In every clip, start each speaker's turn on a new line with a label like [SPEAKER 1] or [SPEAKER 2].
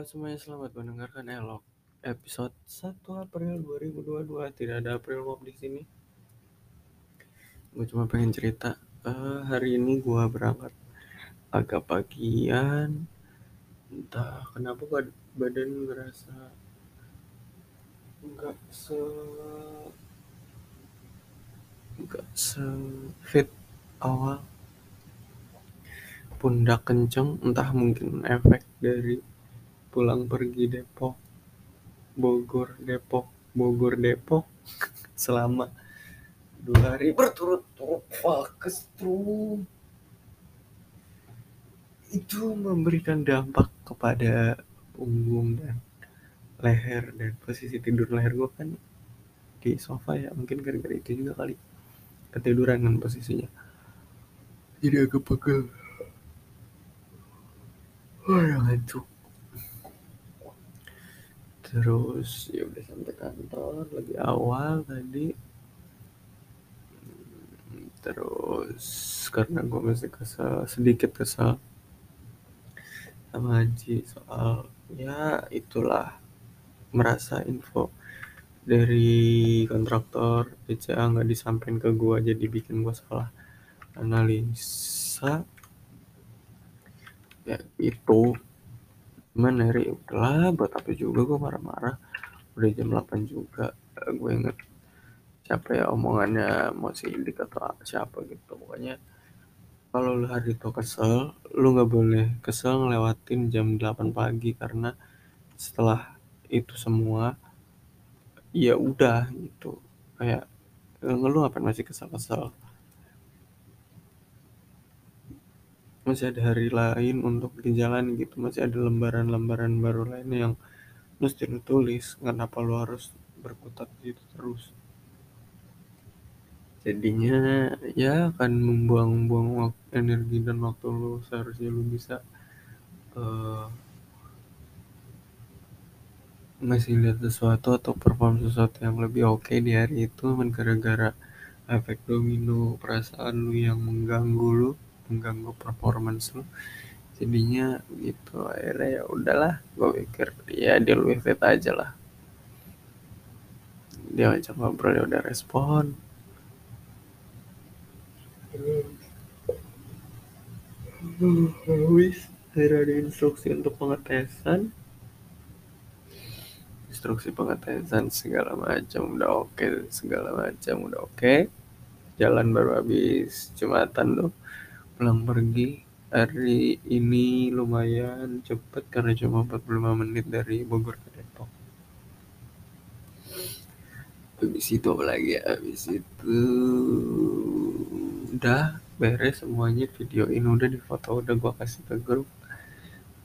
[SPEAKER 1] Halo semuanya, selamat mendengarkan Elok episode 1 April 2022. Tidak ada April Mop di sini. Gue cuma pengen cerita. Uh, hari ini gue berangkat agak pagian. Entah kenapa badan ngerasa nggak se nggak se fit awal pundak kenceng entah mungkin efek dari pulang pergi Depok Bogor Depok Bogor Depok selama dua hari. Berturut-turut fakestrum itu memberikan dampak kepada punggung dan leher dan posisi tidur leher gue kan di sofa ya mungkin gara-gara itu juga kali ketiduran kan posisinya. Jadi agak pegel. Oh yang ngantuk terus ya udah sampai kantor lebih awal tadi. Terus karena gue masih kesel sedikit kesel sama Haji soal ya itulah merasa info dari kontraktor BCA nggak disampaikan ke gue jadi bikin gue salah analisa. Ya itu cuman hari udahlah buat apa juga gue marah-marah. Udah jam 8 juga gue inget siapa ya omongannya mau si Indik atau siapa gitu pokoknya. Kalau lu hari itu kesel lu nggak boleh kesel ngelewatin jam 8 pagi karena setelah itu semua ya udah gitu. Kayak ngeluh apa masih kesel-kesel masih ada hari lain untuk dijalani gitu. Masih ada lembaran-lembaran baru lain yang mesti lu tulis kenapa lu harus berkutat gitu terus? Jadinya ya akan membuang-buang energi dan waktu lu. Seharusnya lu bisa uh, masih lihat sesuatu atau perform sesuatu yang lebih oke okay di hari itu. Gara-gara efek domino perasaan lu yang mengganggu lu mengganggu performance lu. Jadinya gitu akhirnya ya udahlah gue pikir ya deal with it aja lah. Dia ajak ngobrol ya udah respon. Wis akhirnya ada instruksi untuk pengetesan. Instruksi pengetesan segala macam udah oke okay, segala macam udah oke. Okay. jalan baru habis jumatan tuh pulang pergi hari ini lumayan cepet karena cuma 45 menit dari Bogor ke Depok. Habis itu apa lagi? Ya habis itu udah beres semuanya video ini udah di foto udah gua kasih ke grup.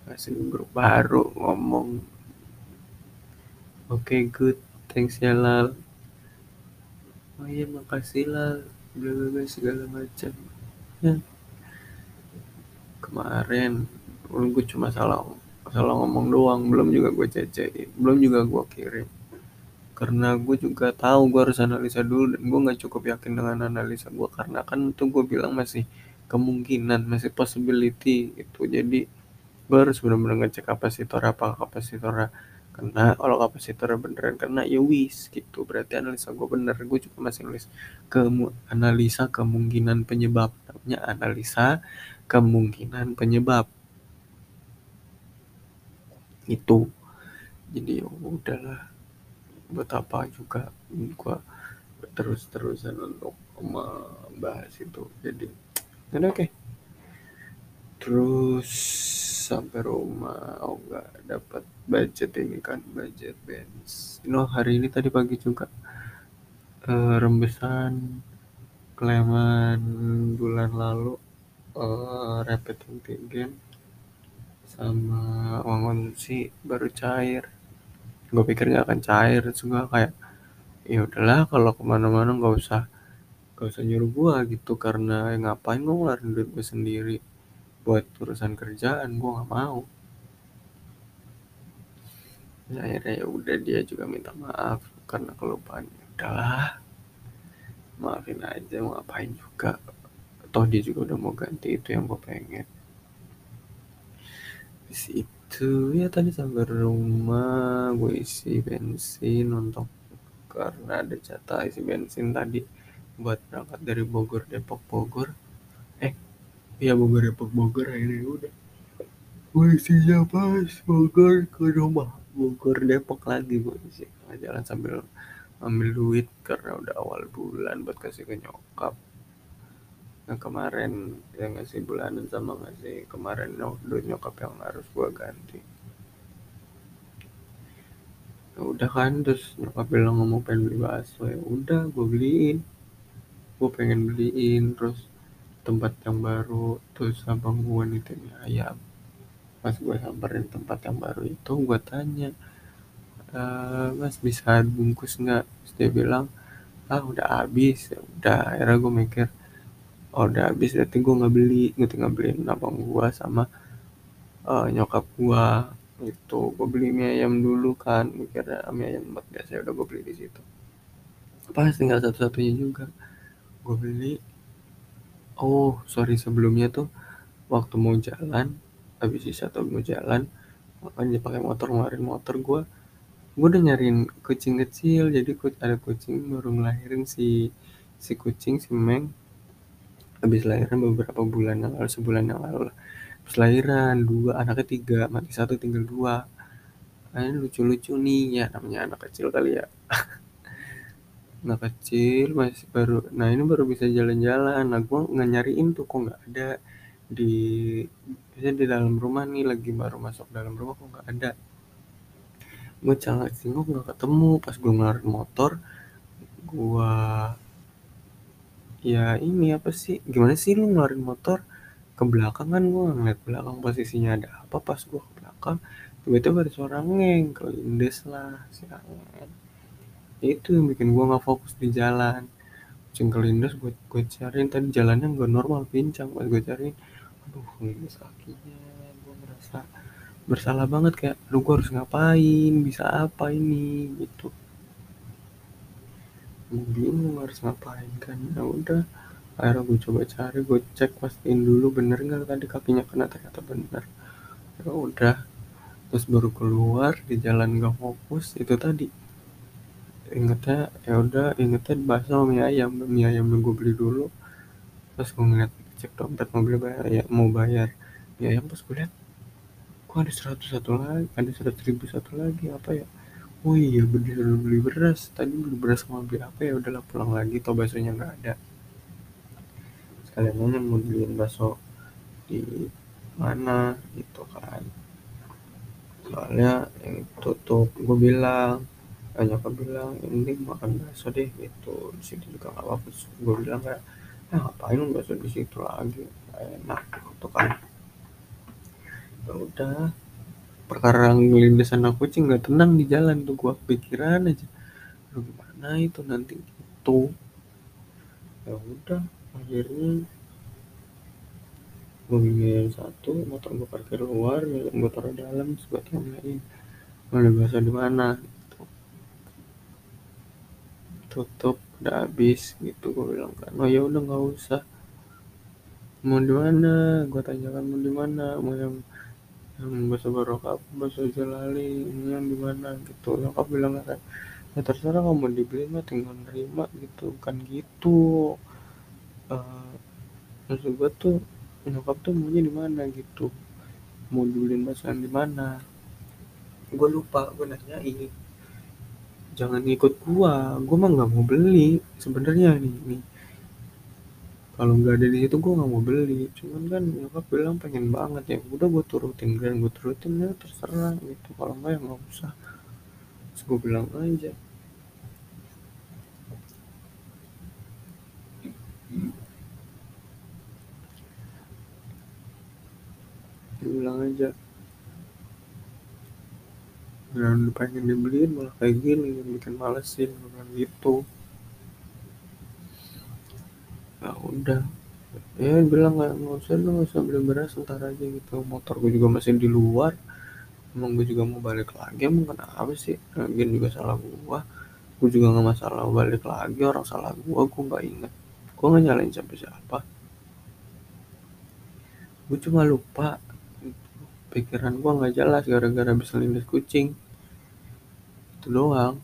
[SPEAKER 1] Kasih ke grup baru ngomong oke okay, good thanks ya Lal. Oh iya makasih Lal. Segala macam. ya kemarin. Gue cuma salah salah ngomong doang. Belum juga gue cecein belum juga gue kirim. Karena gue juga tahu gue harus analisa dulu dan gue nggak cukup yakin dengan analisa gue karena kan itu gue bilang masih kemungkinan masih possibility itu jadi gue harus benar-benar ngecek kapasitor apa kapasitor karena kalau kapasitor beneran karena ya wis gitu. Berarti analisa gue bener. Gue juga masih nulis ke analisa kemungkinan penyebab namanya analisa kemungkinan penyebab. Itu. Jadi ya udahlah. Buat apa juga gua terus-terusan untuk membahas itu. Jadi oke. Okay. terus sampai rumah. Oh enggak dapat budget ini kan budget benz. No hari ini tadi pagi juga. Uh, rembesan kleman bulan lalu uh, rapid antigen sama uang konsumsi baru cair. Gue pikir nggak akan cair juga kayak ya udahlah kalau ke mana-mana nggak usah gak usah nyuruh gue gitu. Karena ya ngapain gue ngeluarin duit gue sendiri buat urusan kerjaan gue nggak mau. Ya, akhirnya ya udah dia juga minta maaf. Karena kelupaan udahlah maafin aja mau ngapain juga toh dia juga udah mau ganti itu yang gue pengen. Situ itu ya tadi sampai rumah gue isi bensin untuk karena ada jatah isi bensin tadi buat berangkat dari Bogor Depok Bogor. Eh iya Bogor Depok Bogor akhirnya udah. Gue isinya pas Bogor ke rumah. Bogor Depok lagi gue isi. Jalan sambil ambil duit karena udah awal bulan buat kasih ke nyokap yang kemarin yang ngasih bulanan sama ngasih kemarin duit nyokap yang harus gua ganti. Ya udah kan terus nyokap bilang ngomong pengen beli bakso ya udah gue beliin. Gue pengen beliin terus tempat yang baru terus abang gue nitipin ayam. Pas gue samperin tempat yang baru itu gue tanya e, mas bisa bungkus nggak? Dia bilang ah udah habis. Ya udah akhirnya gue mikir udah habis. Berarti gue nggak beli. Gitu nggak beliin abang gue sama uh, nyokap gue itu gue beli mie ayam dulu kan. Mikirnya mie ayam buat biasa udah gue beli di situ. Pas tinggal satu-satunya juga gue beli. Oh sorry sebelumnya tuh waktu mau jalan habis sisa tuh mau jalan makanya pakai motor ngeluarin motor gue gue udah nyariin kucing kecil jadi ada kucing baru ngelahirin si si kucing si Meng habis lahiran beberapa bulan yang lalu sebulan yang lalu habis lahiran dua anaknya tiga mati satu tinggal dua. Ini lucu-lucu nih ya namanya anak kecil kali ya. Anak kecil masih baru nah ini baru bisa jalan-jalan. Nah gue nggak nyariin tuh kok nggak ada. Di biasanya di dalam rumah nih lagi baru masuk dalam rumah kok nggak ada. Gue cari singgung nggak ketemu. Pas gue ngeluarin motor gue ya ini apa sih? Gimana sih lu ngeluarin motor ke belakang kan? Gue ngeliat belakang posisinya ada apa? Pas gue ke belakang tiba-tiba ada suara ngeng kelindes lah siangan itu yang bikin gue nggak fokus di jalan. Kucing kelindes gue gue cariin. Tadi jalannya nggak normal pincang. Pas gue cariin aduh kelindes kakinya. Gue merasa bersalah banget kayak lu gue harus ngapain? Bisa apa ini? Gitu gue bingung harus ngapain kan. Ya udah akhirnya gue coba cari gue cek pastiin dulu bener nggak tadi kakinya kena ternyata bener. Ya udah terus baru keluar di jalan gak fokus itu tadi. Ingetnya ya udah ingetnya bakso mie ayam. Mie ayam yang gue beli dulu. Terus gue ngeliat cek dompet mau beli bayar ya mau bayar mie ayam. Pas gue liat kok ada seratus satu lagi ada seratus ribu satu lagi apa ya oh iya beli beli beras. Tadi beli beras sama beli apa ya udahlah pulang lagi. Tau baksonya nggak ada. Sekalian aja mau beliin bakso di mana gitu kan. Soalnya yang tutup gue bilang banyak nyokap bilang ini makan bakso deh gitu. Di sini juga nggak apa-apa. Gue bilang kayak ya ngapain bakso di situ lagi? Enak gitu kan. Ya udah perkara ngelindes anak kucing nggak tenang di jalan tuh. Gua pikiran aja. Gimana itu nanti itu ya udah akhirnya gue yang satu motor gue parkir luar yang gue taruh dalam terus gue tanyain mana biasa di mana? Gitu. tutup udah habis gitu gue bilang kan oh ya udah nggak usah. Mau di mana? Gue tanyakan mau di mana? Mau yang yang bahasa barokah bahasa jalali ini yang di mana gitu. Nyokap bilang kan ya terserah kamu dibeli mah tinggal nerima gitu. Kan gitu. Uh, maksud gue tuh nyokap tuh maunya di mana gitu. Mau dibeliin masakan di mana? Gue lupa gue nanya ini jangan ikut gua. Gua mah nggak mau beli sebenarnya nih nih kalau nggak ada di situ gue nggak mau beli. Cuman kan nyokap bilang pengen banget. Ya udah gue turutin dan gue turutin ya terserah gitu. Kalau nggak ya nggak usah. Terus gue bilang aja. Dia bilang aja. Dan pengen dibeliin malah kayak gini yang bikin malesin bilang gitu ya udah. Ya bilang nggak nggak usah lu nggak usah beli beras ntar aja gitu. Motor gue juga masih di luar. Emang gue juga mau balik lagi emang kenapa sih? Lagian juga salah gue gue juga nggak masalah balik lagi orang salah gue gue nggak inget gue nggak nyalain siapa siapa. Gue cuma lupa pikiran gua nggak jelas gara-gara habis lindas kucing. Itu doang.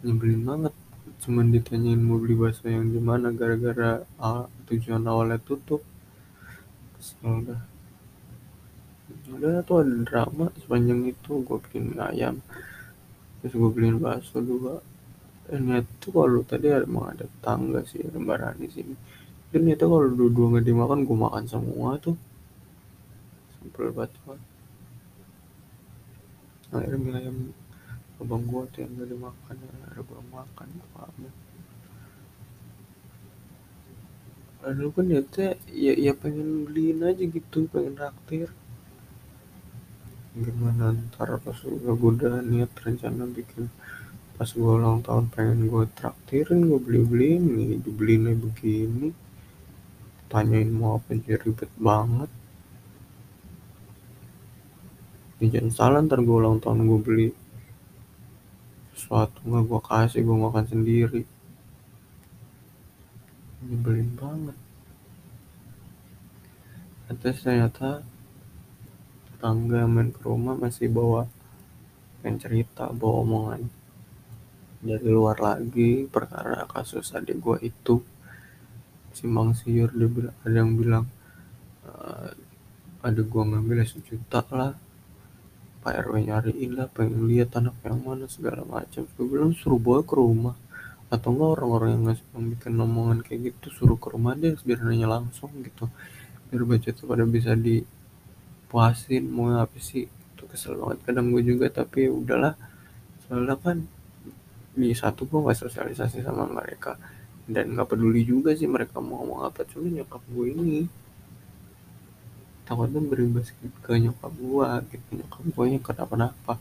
[SPEAKER 1] Nyebelin banget cuman ditanyain mau beli bakso yang di mana gara-gara uh, tujuan awalnya tutup. Kesel dah udah. Tuh ada drama sepanjang itu gue bikin ayam. Terus gue beliin bakso dua. Dan itu kalau tadi emang ada tetangga sih lembaran di sini. Dan itu kalau dua-dua nggak dimakan gue makan semua tuh. Sampel banget. Akhirnya ayam abang gue tuh yang gak dimakan ada gue makan gue Lalu kan ya ya, ya pengen beliin aja gitu pengen raktir. Gimana ntar pas gue udah niat rencana bikin pas gue ulang tahun pengen gue traktirin gue beli beliin nih dibeliinnya begini. Tanyain mau apa aja ribet banget. Ini jangan salah ntar gue ulang tahun gue beli sesuatu nggak gue kasih gue makan sendiri. Nyebelin banget. Atas ternyata tetangga main ke rumah masih bawa pengen cerita bawa omongan. Dari luar lagi perkara kasus adik gue itu simpang siur dia bilang ada yang bilang uh, adik gue ngambil sejuta lah Pak RW nyariin lah pengen lihat anak yang mana segala macam. Gue bilang suruh bawa ke rumah. Atau enggak orang-orang yang ngasih bikin omongan kayak gitu suruh ke rumah deh biar nanya langsung gitu. Biar baca tuh pada bisa di puasin mau apa sih? Itu kesel banget. Kadang gue juga tapi udahlah. Soalnya kan di satu gue gak sosialisasi sama mereka. Dan nggak peduli juga sih mereka mau ngomong apa cuma nyokap gue ini takutnya berimbas ke nyokap gue gitu. Nyokap gue nya kenapa-napa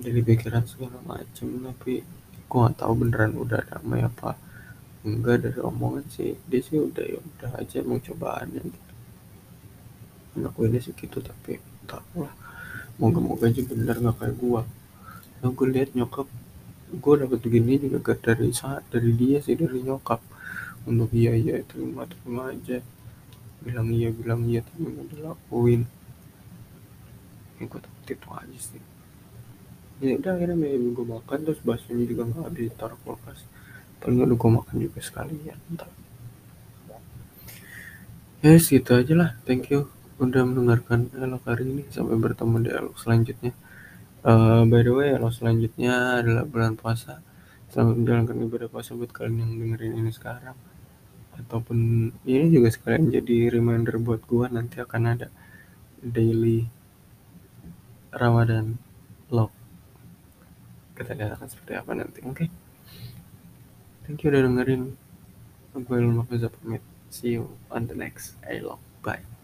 [SPEAKER 1] dari pikiran segala macem tapi gue nggak tahu beneran udah damai apa enggak dari omongan sih. Dia sih udah ya udah aja mau cobaannya gitu. Anak gue sih gitu tapi tak lah. Moga-moga aja bener nggak kayak gue yang gue lihat nyokap gue dapet begini juga dari saat dari dia sih dari nyokap. Untuk iya iya terima terima aja bilang iya bilang iya tapi mau dilakuin yang gue takut itu aja sih. Ya udah akhirnya gue makan terus baksonya juga nggak habis taruh kulkas. Paling udah gue makan juga sekalian ntar. Ya yes, gitu aja lah. Thank you udah mendengarkan elok hari ini. Sampai bertemu di elok selanjutnya. Uh, by the way elok selanjutnya adalah bulan puasa. Selamat menjalankan ibadah puasa buat kalian yang dengerin ini sekarang ataupun ini juga sekalian jadi reminder buat gua nanti akan ada daily Ramadan log. Kita akan seperti apa nanti oke? Okay? thank you udah dengerin. Gue Ilmu pamit. See you on the next vlog bye